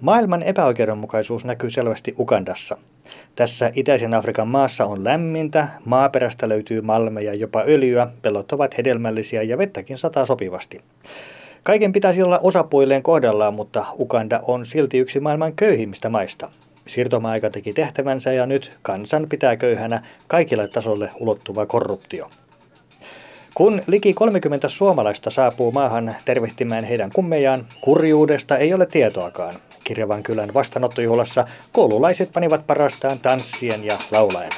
Maailman epäoikeudenmukaisuus näkyy selvästi Ukandassa. Tässä itäisen Afrikan maassa on lämmintä, maaperästä löytyy malmeja, jopa öljyä, pellot ovat hedelmällisiä ja vettäkin sataa sopivasti. Kaiken pitäisi olla osapuilleen kohdallaan, mutta Ukanda on silti yksi maailman köyhimmistä maista. Siirtomaa-aika teki tehtävänsä ja nyt kansan pitää köyhänä kaikille tasolle ulottuva korruptio. Kun liki 30 suomalaista saapuu maahan tervehtimään heidän kummejaan, kurjuudesta ei ole tietoakaan. Kirjavan kylän vastaanottojuhlassa koululaiset panivat parastaan tanssien ja laulaen.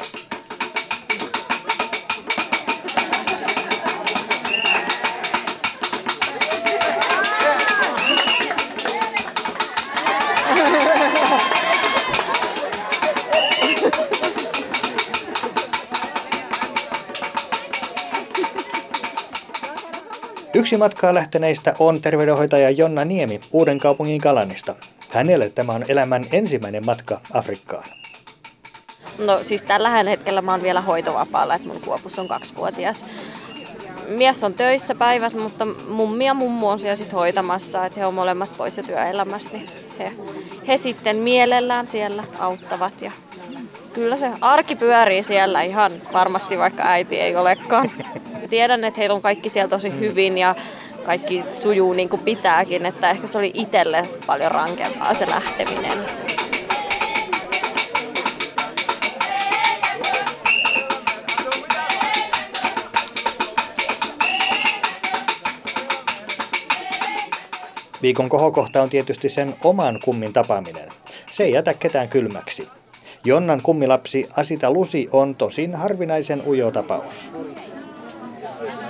Yksi matkaa lähteneistä on terveydenhoitaja Jonna Niemi Uuden kaupungin Kalanista. Hänelle tämä on elämän ensimmäinen matka Afrikkaan. No siis tällä hetkellä mä oon vielä hoitovapaalla, että mun kuopus on kaksivuotias. Mies on töissä päivät, mutta mummi ja mummu on siellä sit hoitamassa, että he on molemmat pois jo työelämästä. Niin he, he sitten mielellään siellä auttavat ja kyllä se arki pyörii siellä ihan varmasti, vaikka äiti ei olekaan. Tiedän, että heillä on kaikki siellä tosi hyvin ja kaikki sujuu niin kuin pitääkin, että ehkä se oli itselle paljon rankempaa se lähteminen. Viikon kohokohta on tietysti sen oman kummin tapaaminen. Se ei jätä ketään kylmäksi. Jonnan kummilapsi Asita Lusi on tosin harvinaisen ujo tapaus.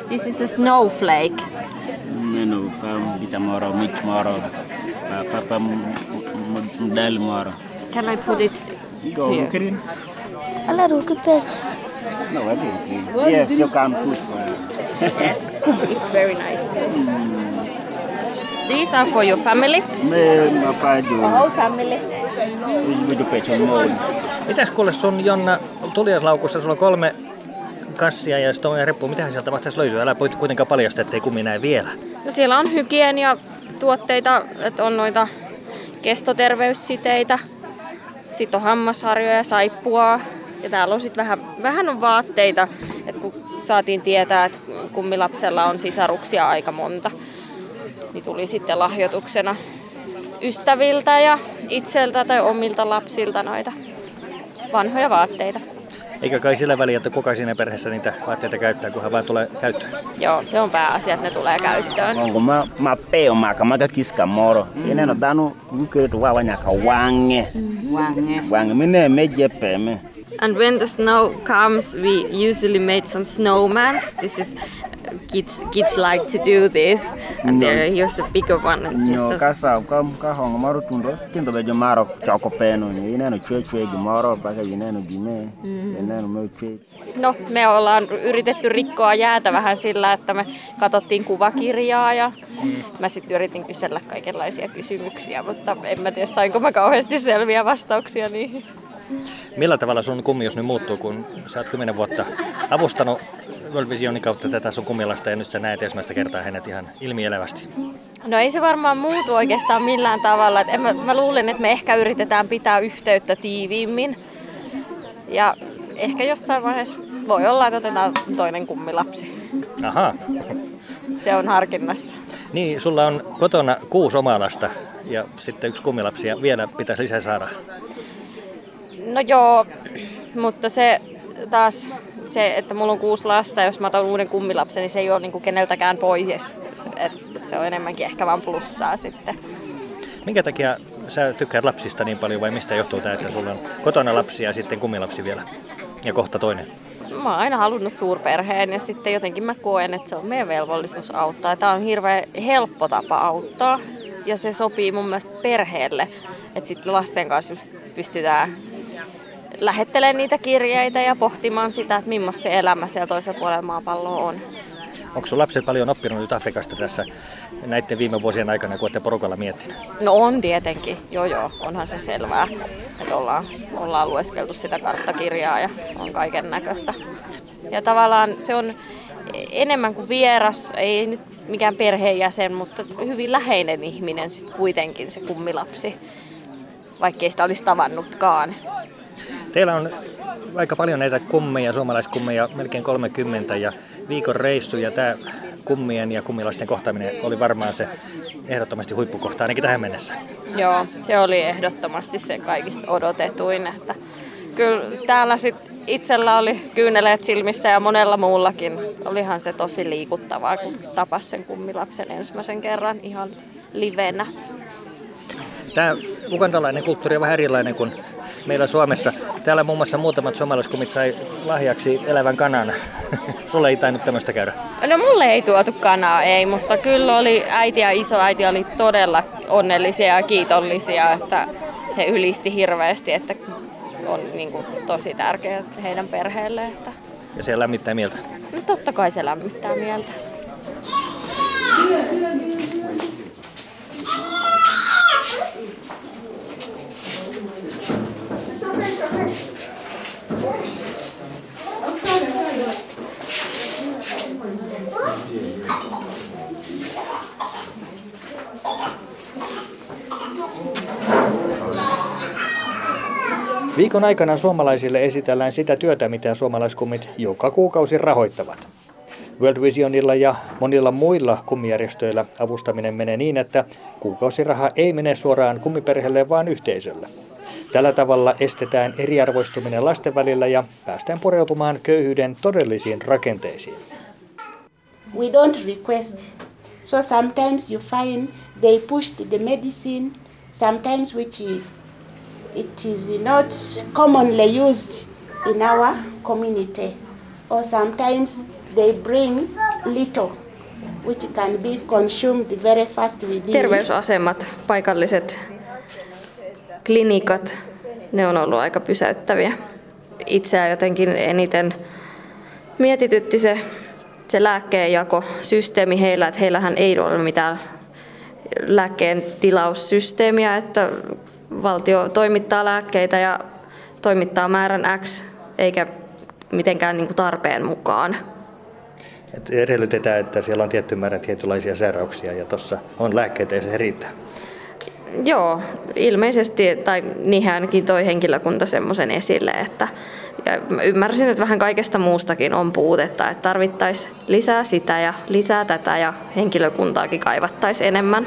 This is a snowflake. Meno pam kita moro mit moro papa model moro. Can I put it Go to you? green. Alla ruuki pesa. No, I think. Yes, you can put for Yes, it's very nice. These are for your family. Me mapa do. Whole family. Mitäs kuule sun Jonna tuliaslaukussa, sulla on kolme kassia ja sitten on reppu. Mitähän sieltä mahtaisi löytyä? Älä voit kuitenkaan paljasta, ettei kummi näe vielä. No siellä on hygieniatuotteita, että on noita kestoterveyssiteitä, sitten on hammasharjoja, saippua ja täällä on sitten vähän, vähän on vaatteita, että kun saatiin tietää, että kummilapsella on sisaruksia aika monta, niin tuli sitten lahjoituksena ystäviltä ja itseltä tai omilta lapsilta noita vanhoja vaatteita. Eikä kai sillä väliä, että kuka siinä perheessä niitä vaatteita käyttää, kunhan vaan tulee käyttöön. Joo, se on pääasia, että ne tulee käyttöön. Onko ma ma peo ma kama ka kiska moro. Ene no danu ukere to wa wanya ka wange. Wange. Wange mine meje peme. And when the snow comes, we usually made some snowmans. This is kids kids like to do this, and No. there here's a bigger one. No kasa ka ka hongo maro tundo. Tindo be jo maro choko peno ni ine no chwe chwe gi moro baka ine no gime. Ine no me chwe. No, me ollaan yritetty rikkoa jäätä vähän sillä, että me katsottiin kuvakirjaa ja mä sitten yritin kysellä kaikenlaisia kysymyksiä, mutta en mä tiedä sainko mä kauheasti selviä vastauksia niihin. Millä tavalla sun kummius nyt muuttuu, kun sä oot kymmenen vuotta avustanut World Visionin kautta tätä sun kummilasta ja nyt sä näet ensimmäistä kertaa hänet ihan ilmielävästi? No ei se varmaan muutu oikeastaan millään tavalla. Et en mä, mä luulen, että me ehkä yritetään pitää yhteyttä tiiviimmin. Ja ehkä jossain vaiheessa voi olla, että otetaan toinen kummilapsi. Aha. Se on harkinnassa. Niin, sulla on kotona kuusi omaa lasta ja sitten yksi kummilapsi ja vielä pitäisi lisää saada. No joo, mutta se taas se, että mulla on kuusi lasta, jos mä otan uuden kummilapsen, niin se ei ole niinku keneltäkään pois. Et se on enemmänkin ehkä vaan plussaa sitten. Minkä takia sä tykkäät lapsista niin paljon vai mistä johtuu tämä, että sulla on kotona lapsia ja sitten kummilapsi vielä ja kohta toinen? Mä oon aina halunnut suurperheen ja sitten jotenkin mä koen, että se on meidän velvollisuus auttaa. Tämä on hirveän helppo tapa auttaa ja se sopii mun mielestä perheelle, että sitten lasten kanssa just pystytään lähettelemään niitä kirjeitä ja pohtimaan sitä, että millaista se elämä siellä toisella puolella maapalloa on. Onko sun lapset paljon oppinut nyt Afrikasta tässä näiden viime vuosien aikana, kun olette porukalla miettinyt? No on tietenkin, joo joo, onhan se selvää, että ollaan, ollaan lueskeltu sitä karttakirjaa ja on kaiken näköistä. Ja tavallaan se on enemmän kuin vieras, ei nyt mikään perheenjäsen, mutta hyvin läheinen ihminen sitten kuitenkin se kummilapsi. vaikkei sitä olisi tavannutkaan. Teillä on aika paljon näitä kummeja, suomalaiskummeja, melkein 30 ja viikon reissu ja tämä kummien ja kummilaisten kohtaaminen oli varmaan se ehdottomasti huippukohta ainakin tähän mennessä. Joo, se oli ehdottomasti se kaikista odotetuin, että kyllä täällä sit itsellä oli kyyneleet silmissä ja monella muullakin. Olihan se tosi liikuttavaa, kun tapasi sen kummilapsen ensimmäisen kerran ihan livenä. Tämä ugandalainen kulttuuri on vähän erilainen kuin meillä Suomessa. Täällä muun muassa muutamat suomalaiskumit sai lahjaksi elävän kanan. Sulle ei tainnut tämmöistä käydä. No mulle ei tuotu kanaa, ei, mutta kyllä oli äiti ja isoäiti oli todella onnellisia ja kiitollisia, että he ylisti hirveästi, että on niin kuin, tosi tärkeää heidän perheelle. Että... Ja se lämmittää mieltä. No totta kai se lämmittää mieltä. Viikon aikana suomalaisille esitellään sitä työtä, mitä suomalaiskummit joka kuukausi rahoittavat. World Visionilla ja monilla muilla kummijärjestöillä avustaminen menee niin, että kuukausiraha ei mene suoraan kummiperheelle, vaan yhteisölle. Tällä tavalla estetään eriarvoistuminen lasten välillä ja päästään pureutumaan köyhyyden todellisiin rakenteisiin. We don't request. So sometimes you find they pushed the medicine, sometimes which it is not commonly used in our community. Or sometimes they bring little which can be consumed very fast within Terveysasemat, paikalliset klinikat, ne on ollut aika pysäyttäviä. Itseä jotenkin eniten mietitytti se, se lääkkeenjakosysteemi heillä, että heillähän ei ole mitään lääkkeen tilaussysteemiä, että valtio toimittaa lääkkeitä ja toimittaa määrän X, eikä mitenkään niin kuin tarpeen mukaan. Et edellytetään, että siellä on tietty määrä tietynlaisia sairauksia ja tuossa on lääkkeitä ja se riittää. Joo, ilmeisesti, tai niinhän ainakin toi henkilökunta semmoisen esille, että ja ymmärsin, että vähän kaikesta muustakin on puutetta, että tarvittaisiin lisää sitä ja lisää tätä ja henkilökuntaakin kaivattaisiin enemmän.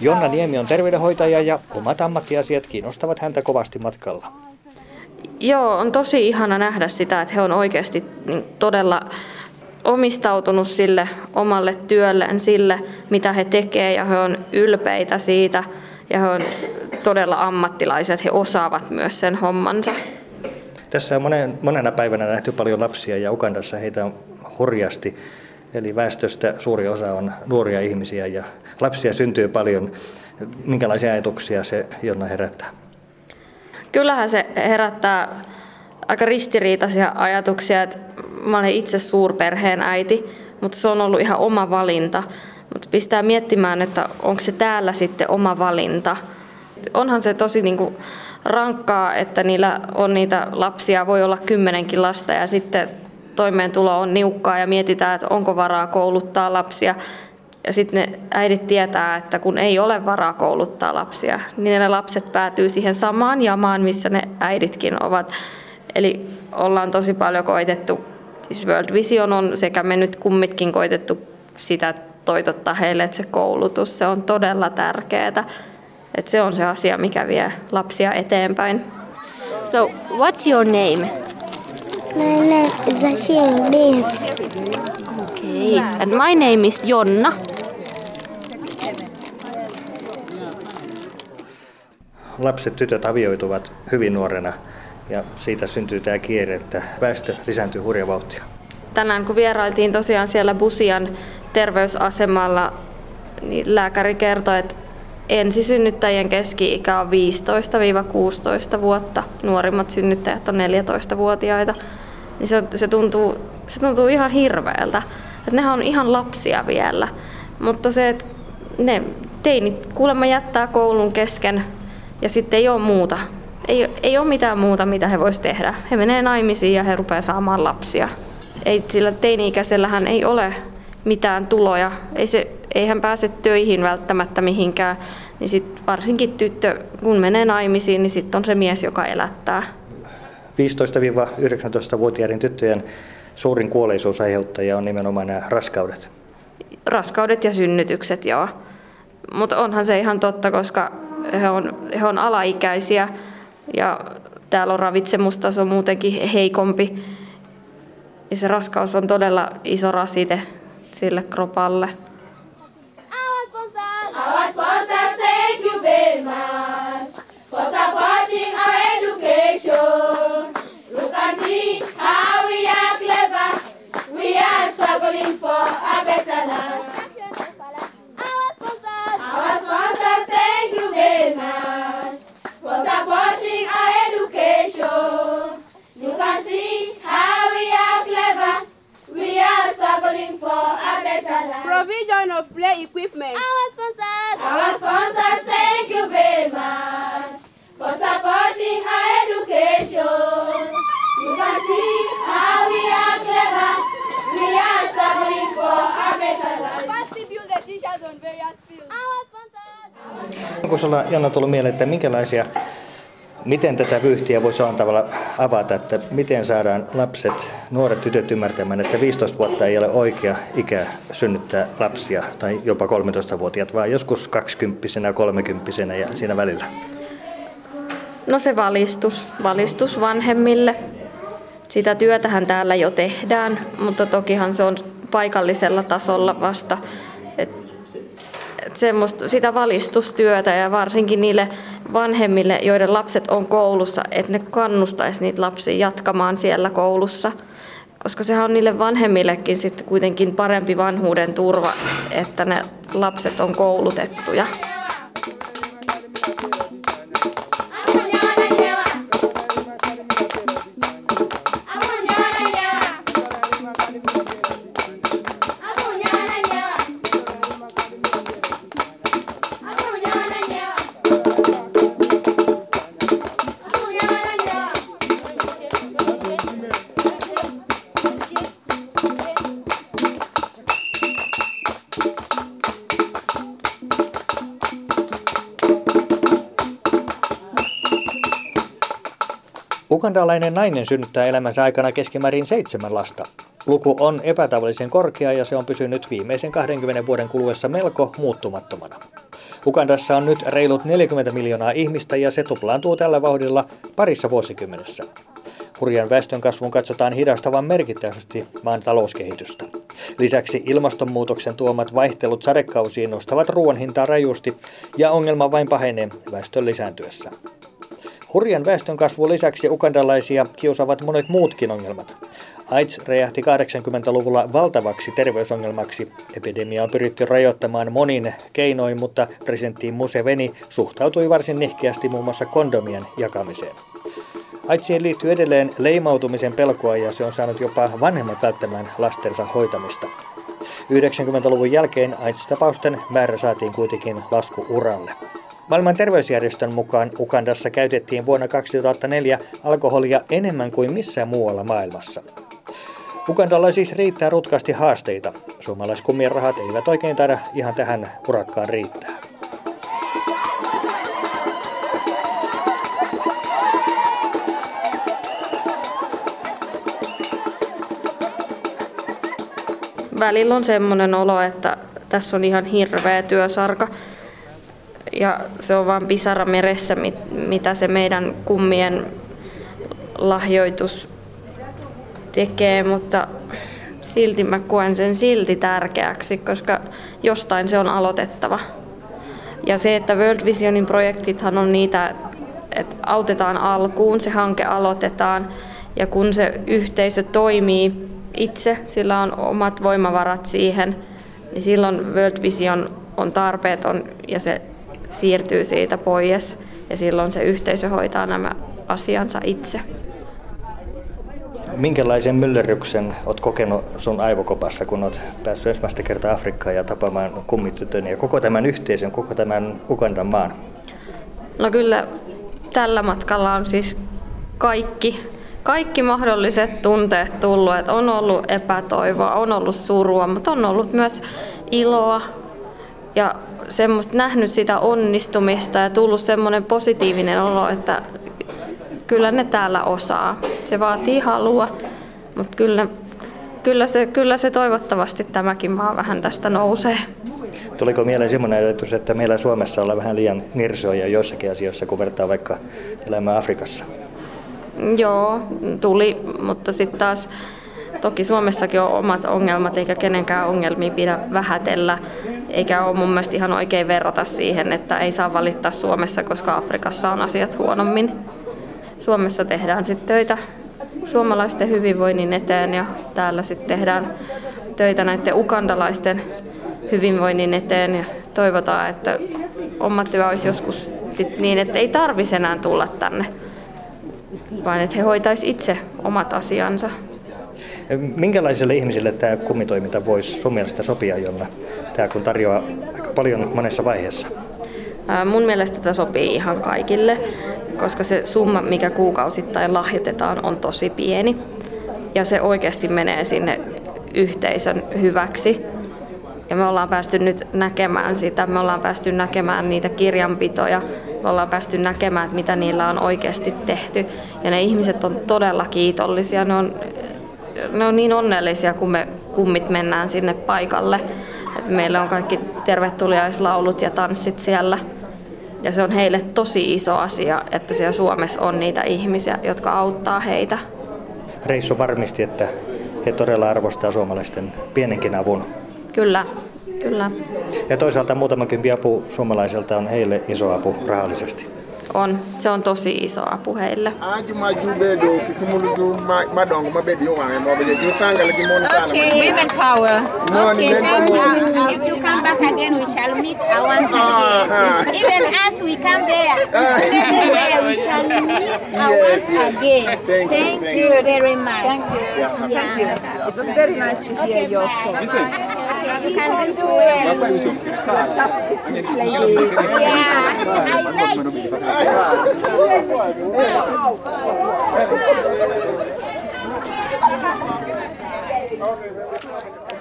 Jonna Niemi on terveydenhoitaja ja omat ammattiasiat kiinnostavat häntä kovasti matkalla. Joo, on tosi ihana nähdä sitä, että he on oikeasti niin todella omistautunut sille omalle työlleen, sille mitä he tekevät ja he on ylpeitä siitä ja he on todella ammattilaiset, he osaavat myös sen hommansa. Tässä on monen, monena päivänä nähty paljon lapsia ja Ugandassa heitä on hurjasti. Eli väestöstä suuri osa on nuoria ihmisiä ja lapsia syntyy paljon. Minkälaisia ajatuksia se Jonna herättää? Kyllähän se herättää aika ristiriitaisia ajatuksia, että mä olen itse suurperheen äiti, mutta se on ollut ihan oma valinta. Mutta pistää miettimään, että onko se täällä sitten oma valinta. Onhan se tosi niinku rankkaa, että niillä on niitä lapsia, voi olla kymmenenkin lasta ja sitten toimeentulo on niukkaa ja mietitään, että onko varaa kouluttaa lapsia. Ja sitten ne äidit tietää, että kun ei ole varaa kouluttaa lapsia, niin ne lapset päätyy siihen samaan jamaan, missä ne äiditkin ovat. Eli ollaan tosi paljon koitettu, siis World Vision on sekä me nyt kummitkin koitettu sitä toitottaa heille, että se koulutus, se on todella tärkeää. Että se on se asia, mikä vie lapsia eteenpäin. So, what's your name? My name is Ashim Beans. Okay. And my name is Jonna. Lapset, tytöt avioituvat hyvin nuorena ja siitä syntyy tämä kierre, että väestö lisääntyy hurja vauhtia. Tänään kun vierailtiin tosiaan siellä Busian terveysasemalla, niin lääkäri kertoi, että ensisynnyttäjien keski-ikä on 15-16 vuotta. Nuorimmat synnyttäjät on 14-vuotiaita. Niin se, se, tuntuu, se tuntuu ihan hirveältä. Että nehän on ihan lapsia vielä. Mutta se, että ne teinit kuulemma jättää koulun kesken ja sitten ei ole muuta. Ei, ei ole mitään muuta, mitä he voisivat tehdä. He menee naimisiin ja he rupeaa saamaan lapsia. Ei, sillä teini-ikäisellähän ei ole mitään tuloja. Ei, se, ei hän pääse töihin välttämättä mihinkään. Niin sit varsinkin tyttö, kun menee naimisiin, niin sitten on se mies, joka elättää. 15-19-vuotiaiden tyttöjen suurin kuolleisuusaiheuttaja on nimenomaan nämä raskaudet. Raskaudet ja synnytykset, joo. Mutta onhan se ihan totta, koska he on, he on alaikäisiä ja täällä on ravitsemustaso muutenkin heikompi. Ja se raskaus on todella iso rasite sille kropalle. For a better life. Thank you very much for supporting our education. You can see how we are clever. We are struggling for a better life. Provision of play equipment. Our sponsors, our Onko sinulla Janna tullut mieleen, että minkälaisia, miten tätä vyyhtiä voisi jollain tavalla avata, että miten saadaan lapset, nuoret tytöt ymmärtämään, että 15 vuotta ei ole oikea ikä synnyttää lapsia tai jopa 13-vuotiaat, vaan joskus 20 30 ja siinä välillä. No se valistus, valistus vanhemmille. Sitä työtähän täällä jo tehdään, mutta tokihan se on paikallisella tasolla vasta. Semmoista, sitä valistustyötä ja varsinkin niille vanhemmille, joiden lapset on koulussa, että ne kannustaisi niitä lapsia jatkamaan siellä koulussa. Koska sehän on niille vanhemmillekin sitten kuitenkin parempi vanhuuden turva, että ne lapset on koulutettuja. Ugandalainen nainen synnyttää elämänsä aikana keskimäärin seitsemän lasta. Luku on epätavallisen korkea ja se on pysynyt viimeisen 20 vuoden kuluessa melko muuttumattomana. Ugandassa on nyt reilut 40 miljoonaa ihmistä ja se tuplaantuu tällä vauhdilla parissa vuosikymmenessä. Hurjan väestönkasvun katsotaan hidastavan merkittävästi maan talouskehitystä. Lisäksi ilmastonmuutoksen tuomat vaihtelut sadekausiin nostavat ruoan hintaa rajusti ja ongelma vain pahenee väestön lisääntyessä. Hurjan väestönkasvun lisäksi ukandalaisia kiusaavat monet muutkin ongelmat. AIDS räjähti 80-luvulla valtavaksi terveysongelmaksi. Epidemia on pyritty rajoittamaan monin keinoin, mutta presidentti Museveni suhtautui varsin nihkeästi muun muassa kondomien jakamiseen. AIDSiin liittyy edelleen leimautumisen pelkoa ja se on saanut jopa vanhemmat välttämään lastensa hoitamista. 90-luvun jälkeen AIDS-tapausten määrä saatiin kuitenkin laskuuralle. Maailman terveysjärjestön mukaan Ukandassa käytettiin vuonna 2004 alkoholia enemmän kuin missään muualla maailmassa. Ukandalla siis riittää rutkasti haasteita. Suomalaiskummien rahat eivät oikein taida ihan tähän urakkaan riittää. Välillä on semmoinen olo, että tässä on ihan hirveä työsarka. Ja se on vain pisara meressä, mitä se meidän kummien lahjoitus tekee, mutta silti mä koen sen silti tärkeäksi, koska jostain se on aloitettava. Ja se, että World Visionin projektithan on niitä, että autetaan alkuun, se hanke aloitetaan ja kun se yhteisö toimii itse, sillä on omat voimavarat siihen, niin silloin World Vision on tarpeeton ja se siirtyy siitä pois ja silloin se yhteisö hoitaa nämä asiansa itse. Minkälaisen myllerryksen olet kokenut sun aivokopassa, kun olet päässyt ensimmäistä kertaa Afrikkaan ja tapaamaan kummitytön ja koko tämän yhteisön, koko tämän Ugandan maan? No kyllä tällä matkalla on siis kaikki, kaikki mahdolliset tunteet tullut. Että on ollut epätoivoa, on ollut surua, mutta on ollut myös iloa ja semmoista nähnyt sitä onnistumista ja tullut semmoinen positiivinen olo, että kyllä ne täällä osaa. Se vaatii halua, mutta kyllä, kyllä, se, kyllä se toivottavasti tämäkin maa vähän tästä nousee. Tuliko mieleen semmoinen ajatus, että meillä Suomessa ollaan vähän liian nirsoja joissakin asioissa, kun vertaa vaikka elämää Afrikassa? Joo, tuli, mutta sitten taas toki Suomessakin on omat ongelmat, eikä kenenkään ongelmia pidä vähätellä. Eikä ole mun mielestä ihan oikein verrata siihen, että ei saa valittaa Suomessa, koska Afrikassa on asiat huonommin. Suomessa tehdään sitten töitä suomalaisten hyvinvoinnin eteen ja täällä sitten tehdään töitä näiden ukandalaisten hyvinvoinnin eteen ja toivotaan, että oma työ olisi joskus sit niin, että ei tarvitsisi enää tulla tänne, vaan että he hoitaisi itse omat asiansa. Minkälaisille ihmisille tämä kummitoiminta voisi sun mielestä sopia, Jonna? Tämä kun tarjoaa aika paljon monessa vaiheessa. Mun mielestä tämä sopii ihan kaikille, koska se summa, mikä kuukausittain lahjoitetaan, on tosi pieni. Ja se oikeasti menee sinne yhteisön hyväksi. Ja me ollaan päästy nyt näkemään sitä, me ollaan päästy näkemään niitä kirjanpitoja, me ollaan päästy näkemään, että mitä niillä on oikeasti tehty. Ja ne ihmiset on todella kiitollisia, ne on, ne on niin onnellisia, kun me kummit mennään sinne paikalle. Et meillä on kaikki tervetuliaislaulut ja tanssit siellä. Ja se on heille tosi iso asia, että siellä Suomessa on niitä ihmisiä, jotka auttaa heitä. Reissu varmisti, että he todella arvostaa suomalaisten pienenkin avun. Kyllä, kyllä. Ja toisaalta muutama kympi apu suomalaiselta on heille iso apu rahallisesti. On, se on tosi iso apu heille. Women power. Okay, thank you. If you come back again, we shall meet once again. Even as we come there, we can meet once again. Thank, you very much. Thank you. Thank you. It was very nice to hear your thoughts.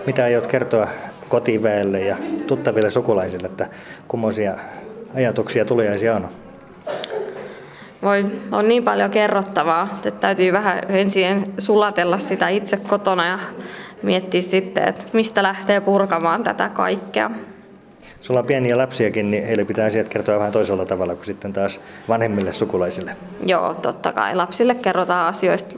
Mitä aiot kertoa kotiväelle ja tuttaville sukulaisille, että kummoisia ajatuksia tuliaisia on? Voi, on niin paljon kerrottavaa, että täytyy vähän ensin sulatella sitä itse kotona ja miettiä sitten, että mistä lähtee purkamaan tätä kaikkea. Sulla on pieniä lapsiakin, niin heille pitää asiat kertoa vähän toisella tavalla kuin sitten taas vanhemmille sukulaisille. Joo, totta kai. Lapsille kerrotaan asioista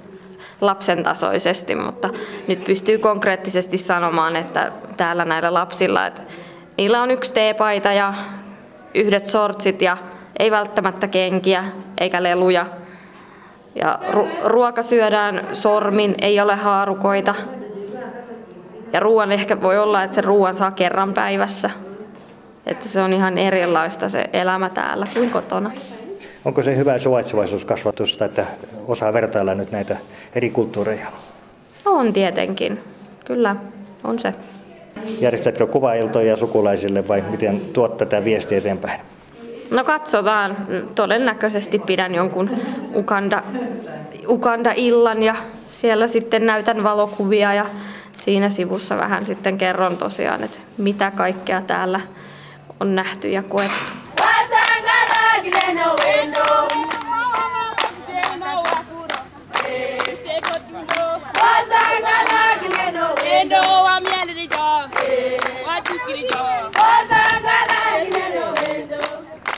lapsen tasoisesti, mutta nyt pystyy konkreettisesti sanomaan, että täällä näillä lapsilla, että niillä on yksi teepaita ja yhdet sortsit ja ei välttämättä kenkiä eikä leluja. Ja ru- ruoka syödään sormin, ei ole haarukoita. Ja ruoan ehkä voi olla, että se ruoan saa kerran päivässä. Että se on ihan erilaista se elämä täällä kuin kotona. Onko se hyvä suvaitsevaisuuskasvatusta, että osaa vertailla nyt näitä eri kulttuureja? On tietenkin, kyllä, on se. Järjestätkö kuvailtoja sukulaisille vai miten tuot tätä viestiä eteenpäin? No katsotaan. Todennäköisesti pidän jonkun Ukanda, Ukanda-illan ja siellä sitten näytän valokuvia ja siinä sivussa vähän sitten kerron tosiaan, että mitä kaikkea täällä on nähty ja koettu.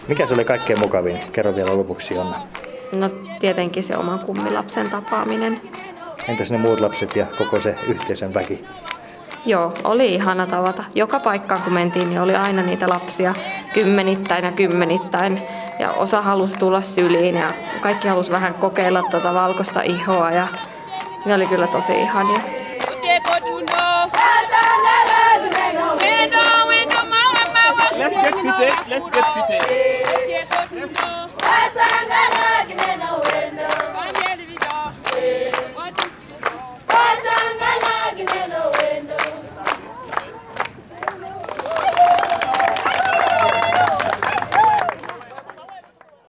Mikä se oli kaikkein mukavin? Kerro vielä lopuksi, Jonna. No tietenkin se oman kummilapsen tapaaminen. Entäs ne muut lapset ja koko se yhteisön väki? Joo, oli ihana tavata. Joka paikkaan kun mentiin, niin oli aina niitä lapsia kymmenittäin ja kymmenittäin. Ja osa halusi tulla syliin ja kaikki halusi vähän kokeilla tuota valkoista ihoa ja ne oli kyllä tosi ihania. Let's get seated. Let's get seated.